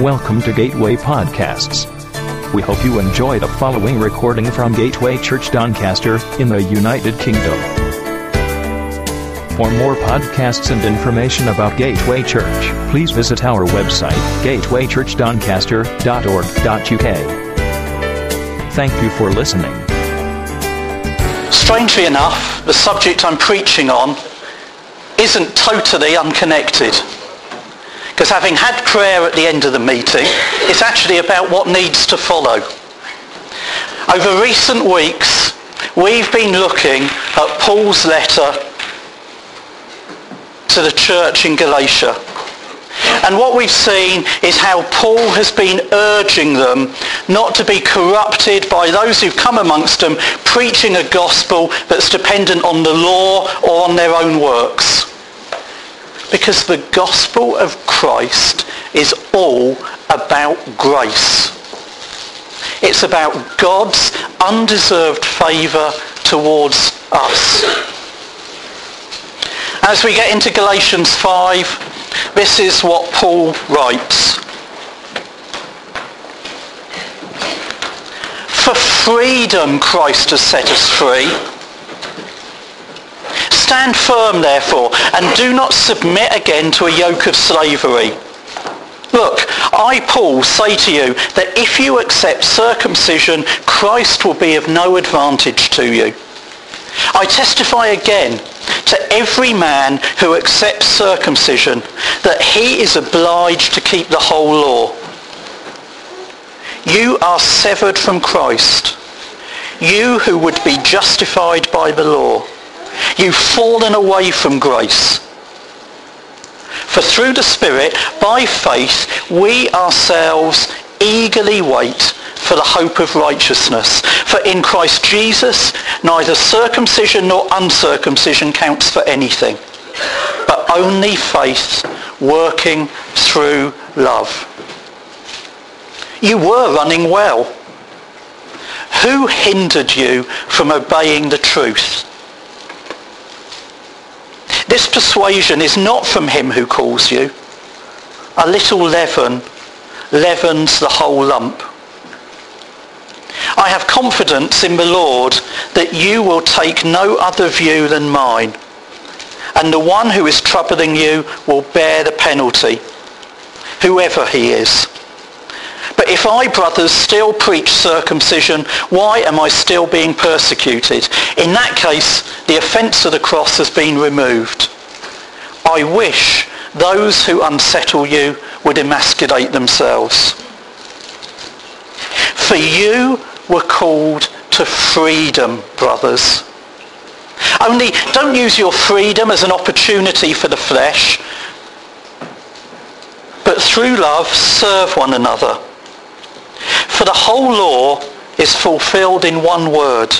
Welcome to Gateway Podcasts. We hope you enjoy the following recording from Gateway Church Doncaster in the United Kingdom. For more podcasts and information about Gateway Church, please visit our website, gatewaychurchdoncaster.org.uk. Thank you for listening. Strangely enough, the subject I'm preaching on isn't totally unconnected. Because having had prayer at the end of the meeting, it's actually about what needs to follow. Over recent weeks, we've been looking at Paul's letter to the church in Galatia. And what we've seen is how Paul has been urging them not to be corrupted by those who've come amongst them preaching a gospel that's dependent on the law or on their own works. Because the gospel of Christ is all about grace. It's about God's undeserved favour towards us. As we get into Galatians 5, this is what Paul writes. For freedom Christ has set us free. Stand firm, therefore, and do not submit again to a yoke of slavery. Look, I, Paul, say to you that if you accept circumcision, Christ will be of no advantage to you. I testify again to every man who accepts circumcision that he is obliged to keep the whole law. You are severed from Christ, you who would be justified by the law. You've fallen away from grace. For through the Spirit, by faith, we ourselves eagerly wait for the hope of righteousness. For in Christ Jesus, neither circumcision nor uncircumcision counts for anything, but only faith working through love. You were running well. Who hindered you from obeying the truth? This persuasion is not from him who calls you. A little leaven leavens the whole lump. I have confidence in the Lord that you will take no other view than mine, and the one who is troubling you will bear the penalty, whoever he is. But if I, brothers, still preach circumcision, why am I still being persecuted? In that case, the offence of the cross has been removed. I wish those who unsettle you would emasculate themselves. For you were called to freedom, brothers. Only don't use your freedom as an opportunity for the flesh, but through love serve one another. For the whole law is fulfilled in one word.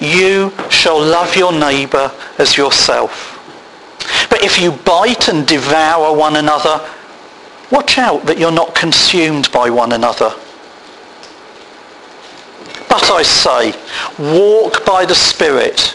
You shall love your neighbour as yourself. But if you bite and devour one another, watch out that you're not consumed by one another. But I say, walk by the Spirit,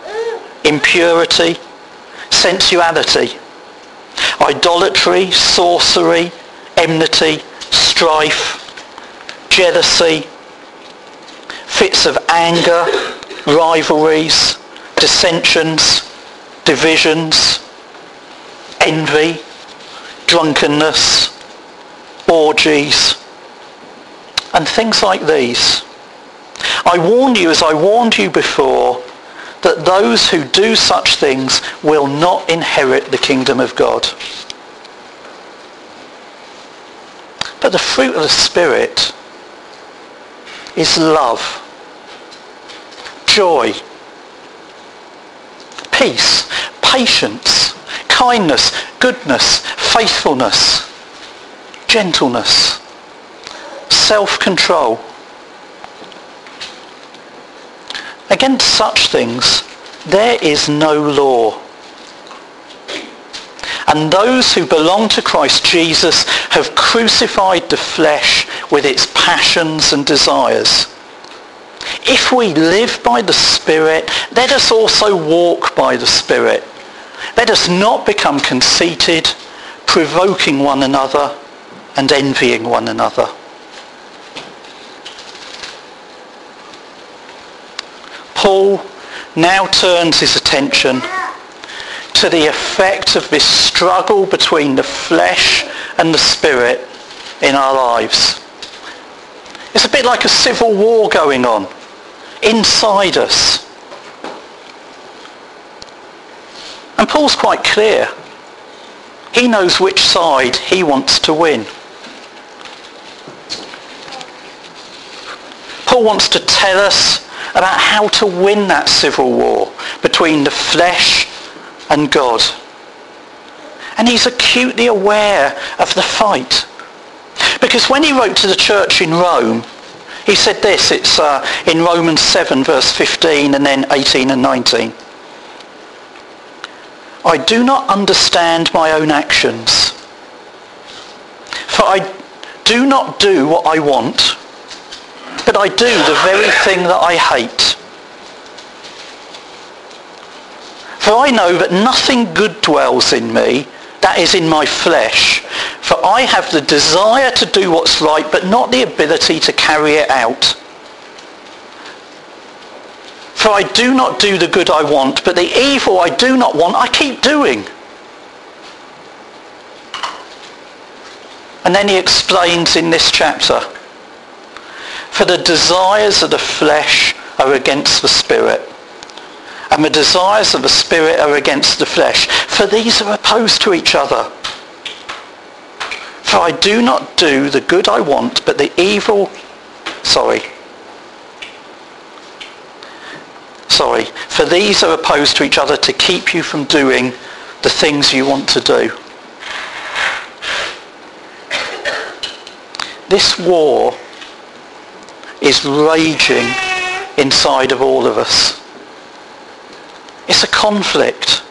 impurity, sensuality, idolatry, sorcery, enmity, strife, jealousy, fits of anger, rivalries, dissensions, divisions, envy, drunkenness, orgies, and things like these. I warn you, as I warned you before, that those who do such things will not inherit the kingdom of God. But the fruit of the Spirit is love, joy, peace, patience, kindness, goodness, faithfulness, gentleness, self-control. Against such things, there is no law. And those who belong to Christ Jesus have crucified the flesh with its passions and desires. If we live by the Spirit, let us also walk by the Spirit. Let us not become conceited, provoking one another and envying one another. Paul now turns his attention to the effect of this struggle between the flesh and the spirit in our lives. It's a bit like a civil war going on inside us. And Paul's quite clear. He knows which side he wants to win. Paul wants to tell us about how to win that civil war between the flesh and God. And he's acutely aware of the fight. Because when he wrote to the church in Rome, he said this, it's uh, in Romans 7 verse 15 and then 18 and 19. I do not understand my own actions. For I do not do what I want, but I do the very thing that I hate. For I know that nothing good dwells in me, that is in my flesh. For I have the desire to do what's right, but not the ability to carry it out. For I do not do the good I want, but the evil I do not want, I keep doing. And then he explains in this chapter, for the desires of the flesh are against the spirit and the desires of the spirit are against the flesh. For these are opposed to each other. For I do not do the good I want, but the evil, sorry, sorry, for these are opposed to each other to keep you from doing the things you want to do. This war is raging inside of all of us. It's a conflict.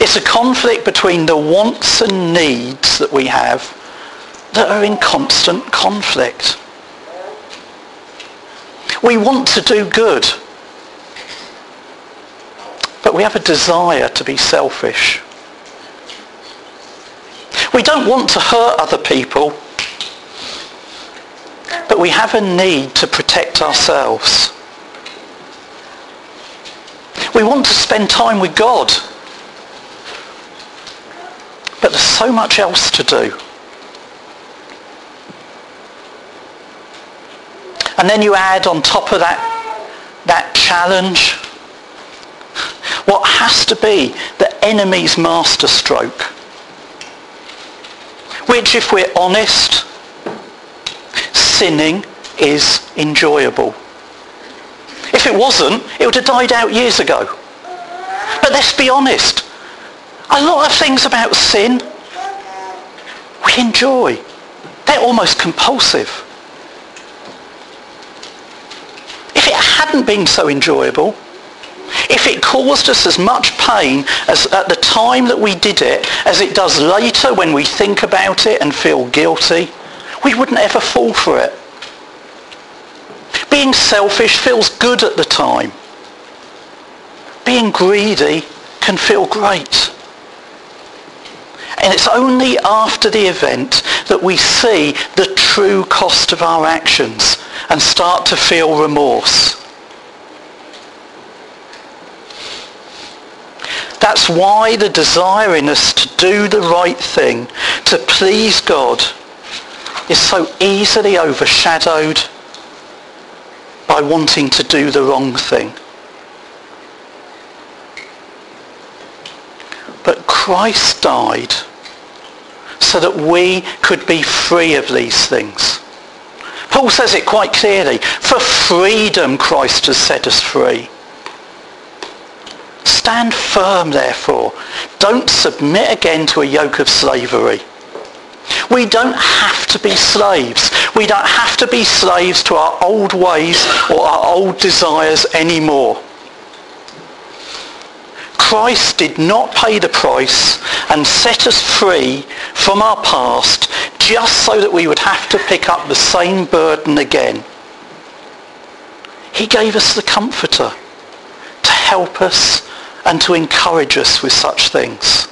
It's a conflict between the wants and needs that we have that are in constant conflict. We want to do good, but we have a desire to be selfish. We don't want to hurt other people, but we have a need to protect ourselves. We want to spend time with God. But there's so much else to do. And then you add on top of that, that challenge, what has to be the enemy's masterstroke. Which, if we're honest, sinning is enjoyable. If it wasn't, it would have died out years ago. But let's be honest. A lot of things about sin we enjoy. They're almost compulsive. If it hadn't been so enjoyable, if it caused us as much pain as at the time that we did it as it does later when we think about it and feel guilty, we wouldn't ever fall for it. Being selfish feels good at the time. Being greedy can feel great. And it's only after the event that we see the true cost of our actions and start to feel remorse. That's why the desire in us to do the right thing, to please God, is so easily overshadowed by wanting to do the wrong thing. But Christ died so that we could be free of these things. Paul says it quite clearly. For freedom Christ has set us free. Stand firm, therefore. Don't submit again to a yoke of slavery. We don't have to be slaves. We don't have to be slaves to our old ways or our old desires anymore. Christ did not pay the price and set us free from our past just so that we would have to pick up the same burden again. He gave us the comforter to help us and to encourage us with such things.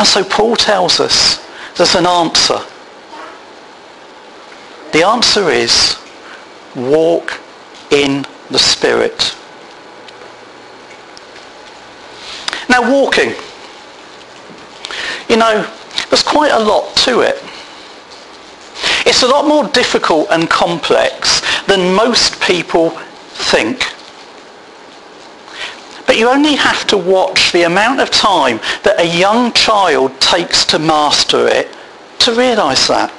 And so Paul tells us there's an answer. The answer is walk in the Spirit. Now walking, you know, there's quite a lot to it. It's a lot more difficult and complex than most people think. But you only have to watch the amount of time that a young child takes to master it to realise that.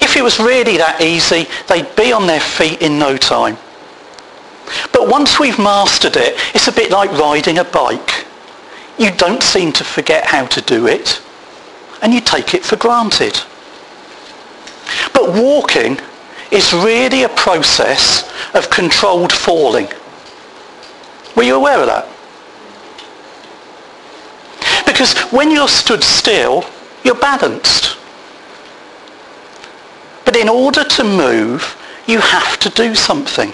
If it was really that easy, they'd be on their feet in no time. But once we've mastered it, it's a bit like riding a bike you don't seem to forget how to do it and you take it for granted. But walking is really a process of controlled falling. Were you aware of that? Because when you're stood still, you're balanced. But in order to move, you have to do something.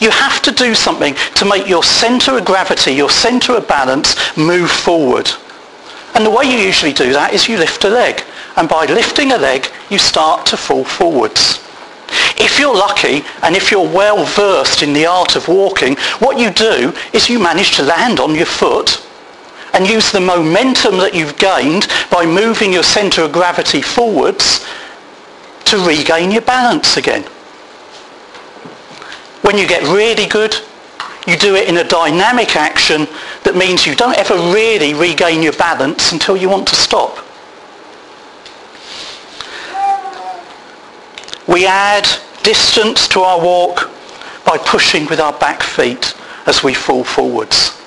You have to do something to make your centre of gravity, your centre of balance move forward. And the way you usually do that is you lift a leg. And by lifting a leg, you start to fall forwards. If you're lucky and if you're well versed in the art of walking, what you do is you manage to land on your foot and use the momentum that you've gained by moving your centre of gravity forwards to regain your balance again. When you get really good, you do it in a dynamic action that means you don't ever really regain your balance until you want to stop. We add distance to our walk by pushing with our back feet as we fall forwards.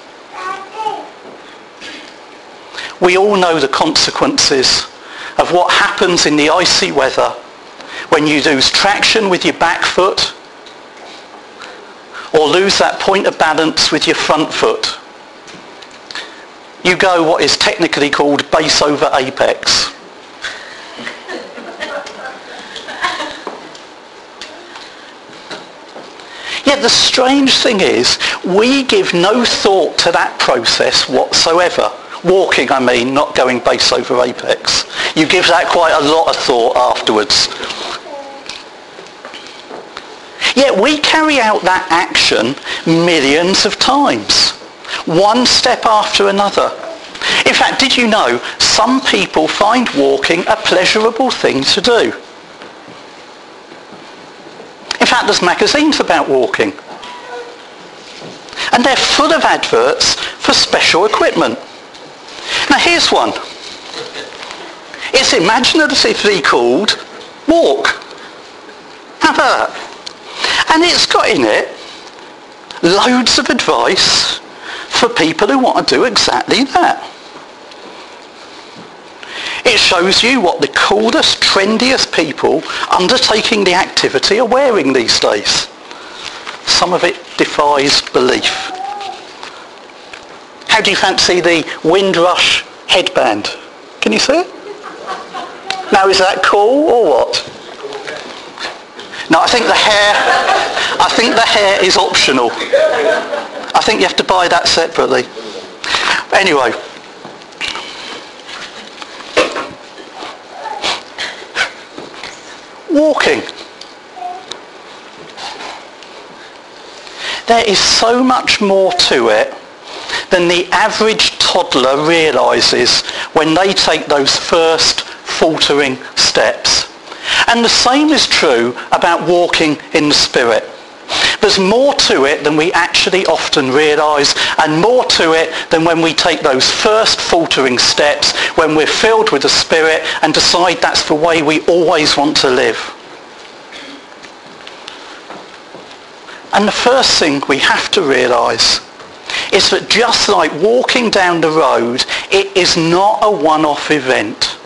We all know the consequences of what happens in the icy weather when you lose traction with your back foot or lose that point of balance with your front foot. You go what is technically called base over apex. Yet the strange thing is, we give no thought to that process whatsoever. Walking, I mean, not going base over apex. You give that quite a lot of thought afterwards. Yet we carry out that action millions of times, one step after another. In fact, did you know some people find walking a pleasurable thing to do? In fact, there's magazines about walking. And they're full of adverts for special equipment. Now here's one. It's imaginatively called Walk. And it's got in it loads of advice for people who want to do exactly that. It shows you what the coolest, trendiest people undertaking the activity are wearing these days. Some of it defies belief. How do you fancy the Windrush headband? Can you see it? Now is that cool or what? No, I think the hair, I think the hair is optional. I think you have to buy that separately. Anyway. Walking. There is so much more to it than the average toddler realises when they take those first faltering steps. And the same is true about walking in the Spirit. There's more to it than we actually often realise and more to it than when we take those first faltering steps when we're filled with the Spirit and decide that's the way we always want to live. And the first thing we have to realise is that just like walking down the road, it is not a one-off event.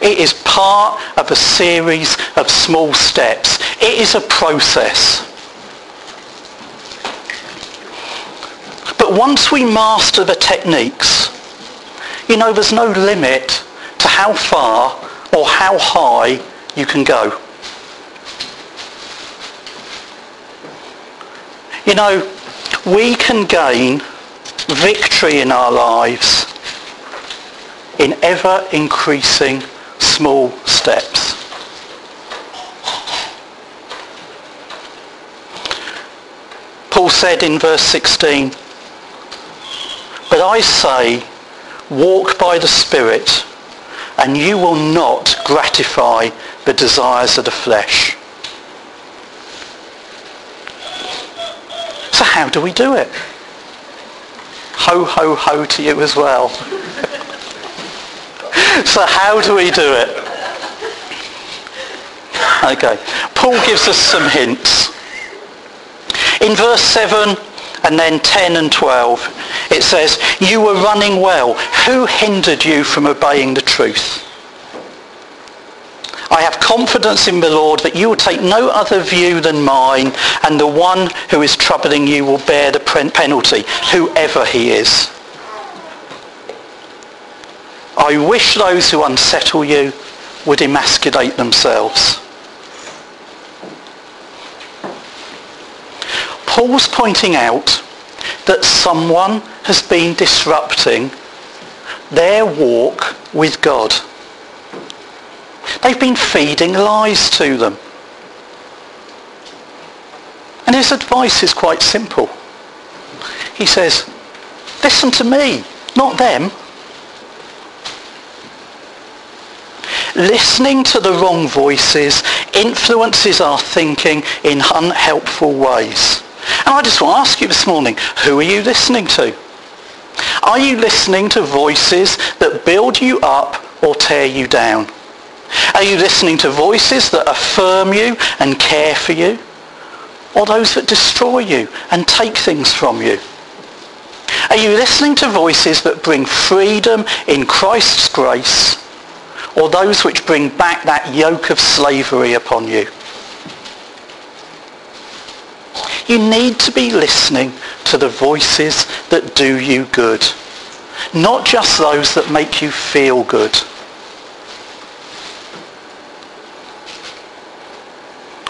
It is part of a series of small steps. It is a process. But once we master the techniques, you know, there's no limit to how far or how high you can go. You know, we can gain victory in our lives in ever increasing small steps. Paul said in verse 16, But I say, walk by the Spirit, and you will not gratify the desires of the flesh. So how do we do it? Ho, ho, ho to you as well. so how do we do it? Okay. Paul gives us some hints. In verse 7 and then 10 and 12, it says, You were running well. Who hindered you from obeying the truth? I have confidence in the Lord that you will take no other view than mine, and the one who is troubling you will bear the penalty, whoever he is. I wish those who unsettle you would emasculate themselves. Paul's pointing out that someone has been disrupting their walk with God. They've been feeding lies to them. And his advice is quite simple. He says, listen to me, not them. Listening to the wrong voices influences our thinking in unhelpful ways. And I just want to ask you this morning, who are you listening to? Are you listening to voices that build you up or tear you down? Are you listening to voices that affirm you and care for you? Or those that destroy you and take things from you? Are you listening to voices that bring freedom in Christ's grace or those which bring back that yoke of slavery upon you? You need to be listening to the voices that do you good, not just those that make you feel good.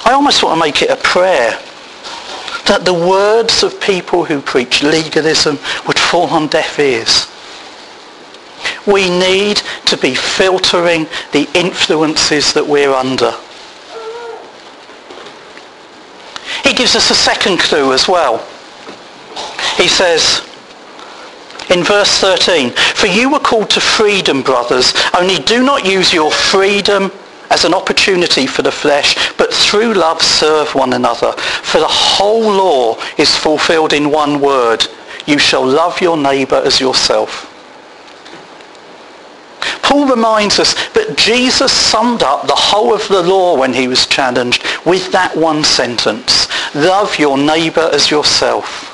I almost want to make it a prayer that the words of people who preach legalism would fall on deaf ears. We need to be filtering the influences that we're under. He gives us a second clue as well. He says in verse 13, For you were called to freedom, brothers, only do not use your freedom as an opportunity for the flesh, but through love serve one another. For the whole law is fulfilled in one word. You shall love your neighbour as yourself. Paul reminds us that Jesus summed up the whole of the law when he was challenged with that one sentence. Love your neighbour as yourself.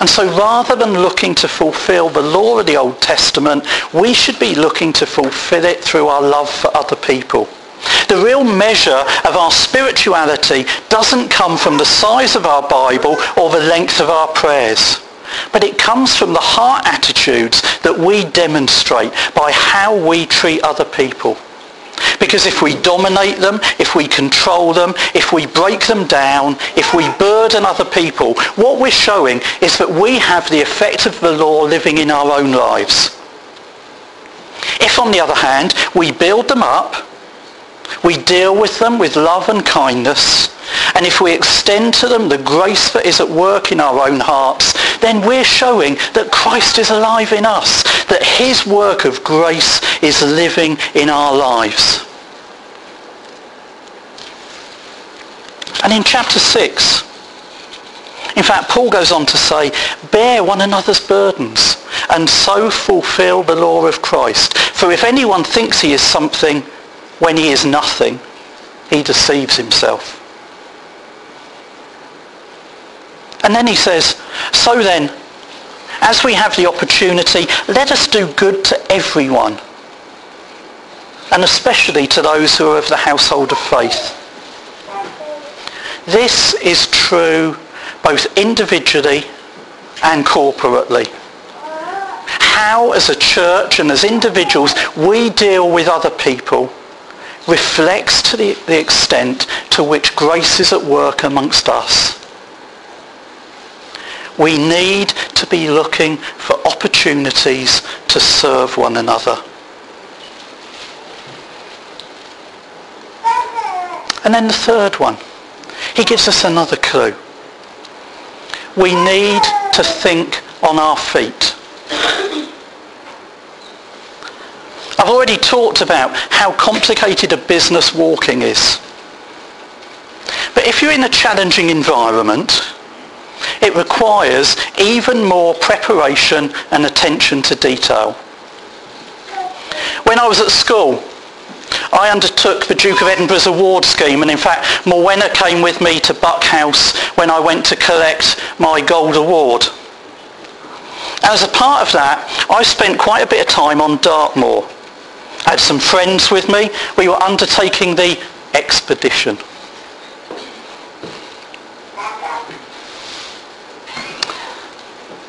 And so rather than looking to fulfill the law of the Old Testament, we should be looking to fulfill it through our love for other people. The real measure of our spirituality doesn't come from the size of our Bible or the length of our prayers. But it comes from the heart attitudes that we demonstrate by how we treat other people. Because if we dominate them, if we control them, if we break them down, if we burden other people, what we're showing is that we have the effect of the law living in our own lives. If, on the other hand, we build them up, we deal with them with love and kindness, and if we extend to them the grace that is at work in our own hearts, then we're showing that Christ is alive in us, that his work of grace is living in our lives. And in chapter 6, in fact, Paul goes on to say, bear one another's burdens and so fulfill the law of Christ. For if anyone thinks he is something when he is nothing, he deceives himself. And then he says, so then, as we have the opportunity, let us do good to everyone, and especially to those who are of the household of faith. This is true both individually and corporately. How as a church and as individuals we deal with other people reflects to the, the extent to which grace is at work amongst us. We need to be looking for opportunities to serve one another. And then the third one, he gives us another clue. We need to think on our feet. I've already talked about how complicated a business walking is. But if you're in a challenging environment, it requires even more preparation and attention to detail. When I was at school, I undertook the Duke of Edinburgh's award scheme and in fact Morwenna came with me to Buck House when I went to collect my gold award. As a part of that, I spent quite a bit of time on Dartmoor. Had some friends with me. We were undertaking the expedition.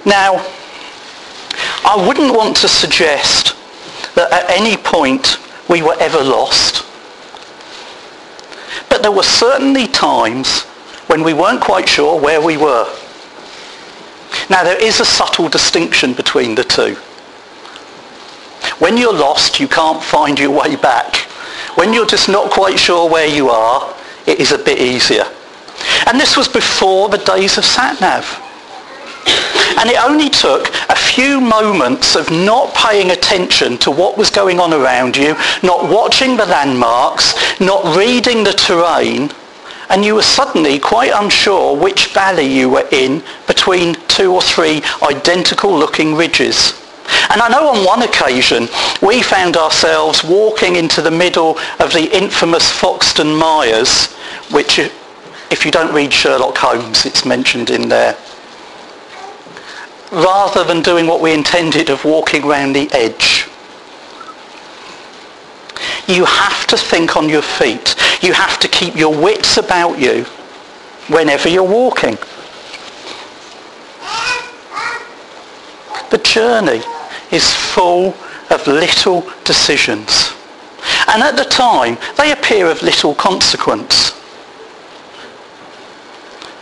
Now, I wouldn't want to suggest that at any point we were ever lost. But there were certainly times when we weren't quite sure where we were. Now there is a subtle distinction between the two. When you're lost, you can't find your way back. When you're just not quite sure where you are, it is a bit easier. And this was before the days of sat-nav. And it only took a few moments of not paying attention to what was going on around you, not watching the landmarks, not reading the terrain, and you were suddenly quite unsure which valley you were in between two or three identical looking ridges. And I know on one occasion we found ourselves walking into the middle of the infamous Fox Tor Mires, which if you don't read Sherlock Holmes, it's mentioned in there rather than doing what we intended of walking round the edge. You have to think on your feet. You have to keep your wits about you whenever you're walking. The journey is full of little decisions. And at the time, they appear of little consequence.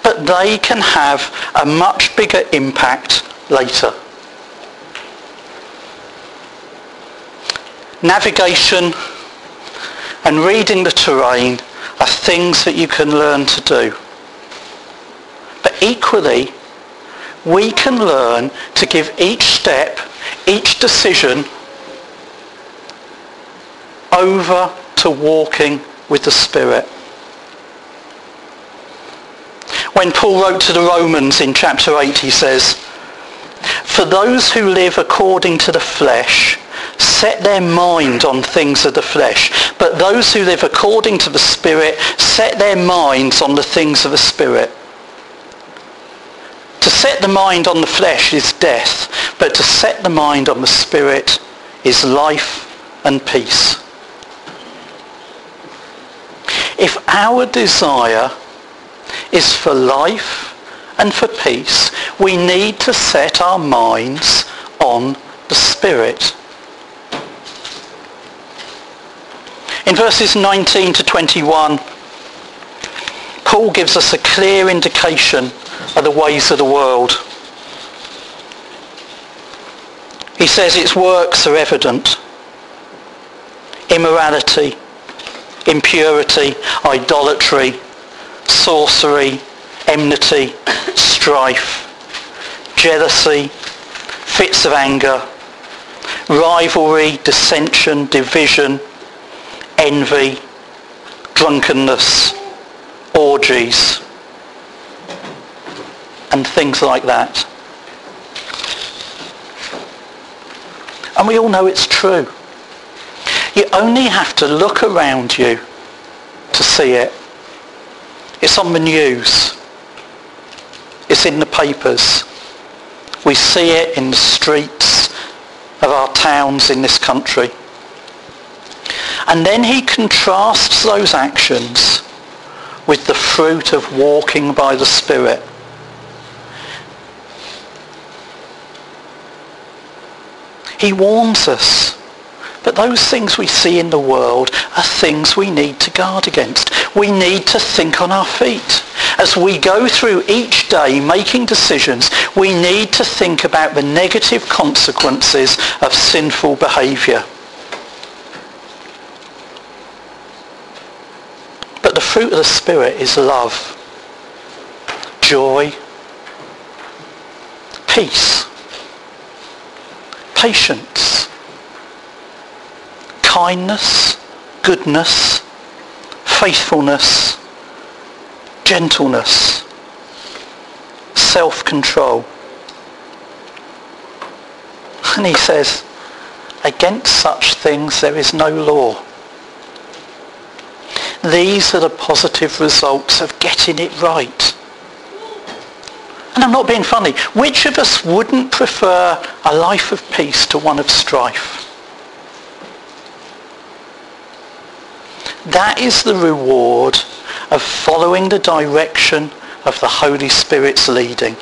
But they can have a much bigger impact later. Navigation and reading the terrain are things that you can learn to do. But equally, we can learn to give each step, each decision over to walking with the Spirit. When Paul wrote to the Romans in chapter 8, he says, for those who live according to the flesh set their mind on things of the flesh, but those who live according to the Spirit set their minds on the things of the Spirit. To set the mind on the flesh is death, but to set the mind on the Spirit is life and peace. If our desire is for life and for peace, we need to set our minds on the Spirit. In verses 19 to 21, Paul gives us a clear indication of the ways of the world. He says its works are evident. Immorality, impurity, idolatry, sorcery, enmity, strife, jealousy, fits of anger, rivalry, dissension, division, envy, drunkenness, orgies, and things like that. And we all know it's true. You only have to look around you to see it. It's on the news. It's in the papers. We see it in the streets of our towns in this country. And then he contrasts those actions with the fruit of walking by the Spirit. He warns us. But those things we see in the world are things we need to guard against. We need to think on our feet. As we go through each day making decisions, we need to think about the negative consequences of sinful behaviour. But the fruit of the Spirit is love, joy, peace, patience, kindness, goodness, faithfulness, gentleness, self-control. And he says, against such things there is no law. These are the positive results of getting it right. I'm not being funny. Which of us wouldn't prefer a life of peace to one of strife? That is the reward of following the direction of the Holy Spirit's leading.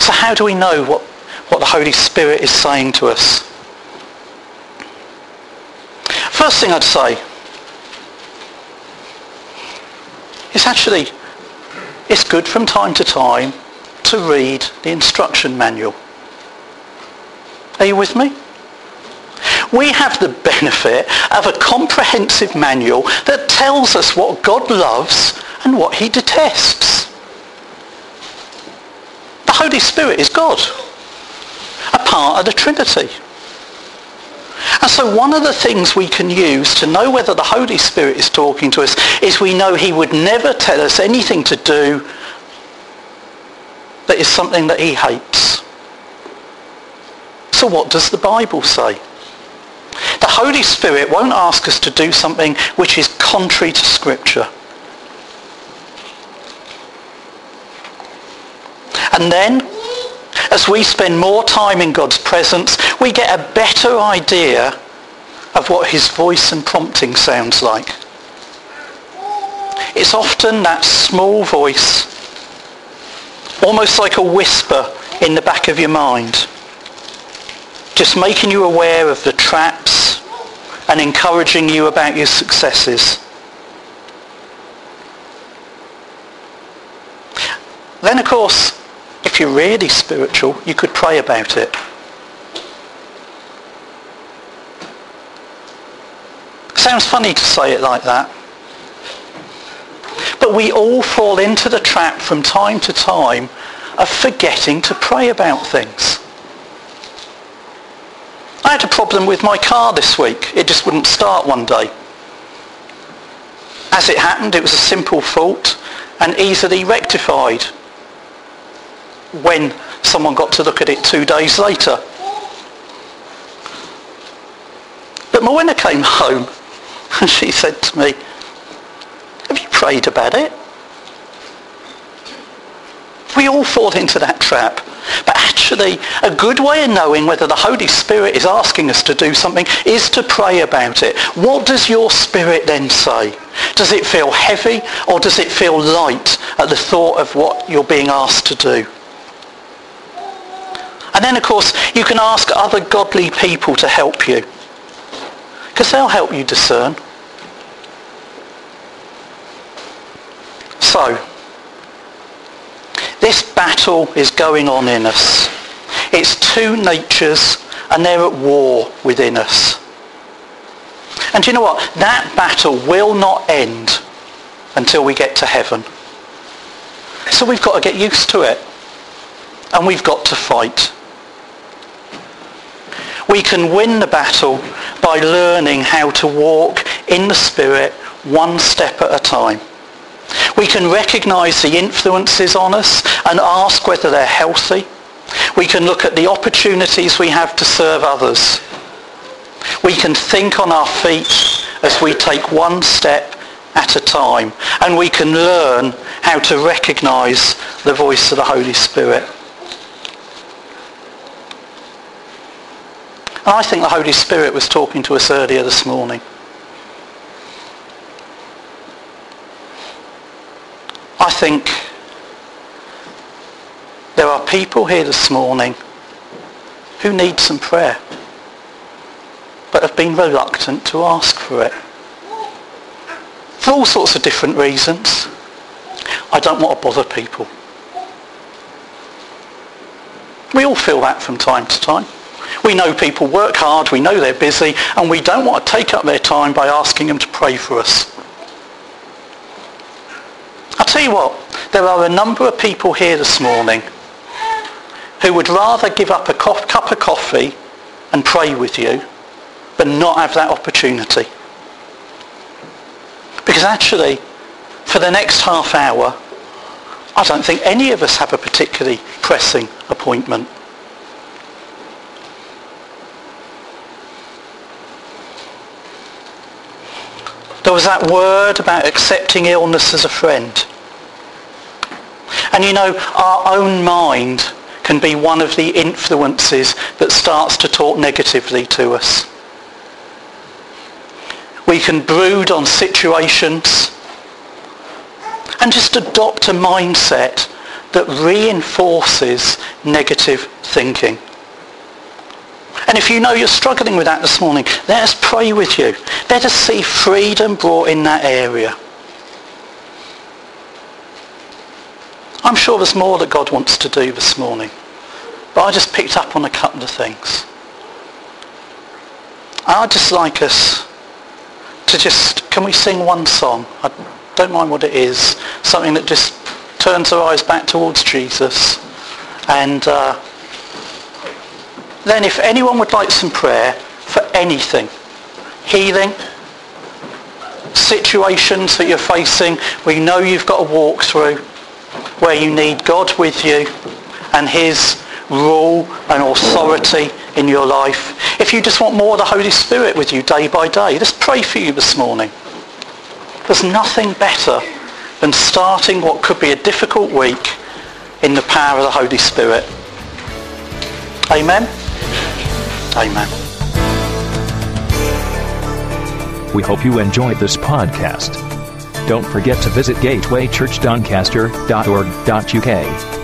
So how do we know what, what the Holy Spirit is saying to us? First thing I'd say is actually it's good from time to time to read the instruction manual. Are you with me? We have the benefit of a comprehensive manual that tells us what God loves and what he detests. The Holy Spirit is God, a part of the Trinity. And so one of the things we can use to know whether the Holy Spirit is talking to us is we know he would never tell us anything to do that is something that he hates. So what does the Bible say? The Holy Spirit won't ask us to do something which is contrary to Scripture. And then as we spend more time in God's presence, we get a better idea of what his voice and prompting sounds like. It's often that small voice, almost like a whisper in the back of your mind, just making you aware of the traps and encouraging you about your successes. Then, of course, if you're really spiritual, you could pray about it. Sounds funny to say it like that. But we all fall into the trap from time to time of forgetting to pray about things. I had a problem with my car this week. It just wouldn't start one day. As it happened, it was a simple fault and easily rectified when someone got to look at it two days later. But Morwenna came home and she said to me, have you prayed about it? We all fall into that trap. But actually, a good way of knowing whether the Holy Spirit is asking us to do something is to pray about it. What does your spirit then say? Does it feel heavy or does it feel light at the thought of what you're being asked to do? And then, of course, you can ask other godly people to help you. Because they'll help you discern. So, this battle is going on in us. It's two natures and they're at war within us. And you know what? That battle will not end until we get to heaven. So we've got to get used to it. And we've got to fight. We can win the battle by learning how to walk in the Spirit one step at a time. We can recognize the influences on us and ask whether they're healthy. We can look at the opportunities we have to serve others. We can think on our feet as we take one step at a time. And we can learn how to recognize the voice of the Holy Spirit. I think the Holy Spirit was talking to us earlier this morning. I think there are people here this morning who need some prayer but have been reluctant to ask for it. For all sorts of different reasons. I don't want to bother people. We all feel that from time to time. We know people work hard, we know they're busy, and we don't want to take up their time by asking them to pray for us. I'll tell you what, there are a number of people here this morning who would rather give up a cup of coffee and pray with you but not have that opportunity. Because actually, for the next half hour, I don't think any of us have a particularly pressing appointment. Was that word about accepting illness as a friend. And you know, our own mind can be one of the influences that starts to talk negatively to us. We can brood on situations and just adopt a mindset that reinforces negative thinking. And if you know you're struggling with that this morning, let us pray with you. Let us see freedom brought in that area. I'm sure there's more that God wants to do this morning. But I just picked up on a couple of things. I'd just like us to just, can we sing one song? I don't mind what it is. Something that just turns our eyes back towards Jesus. And uh, then if anyone would like some prayer for anything, healing, situations that you're facing, we know you've got to walk through, where you need God with you and his rule and authority in your life. If you just want more of the Holy Spirit with you day by day, let's pray for you this morning. There's nothing better than starting what could be a difficult week in the power of the Holy Spirit. Amen? Amen. We hope you enjoyed this podcast. Don't forget to visit gatewaychurchdoncaster.org.uk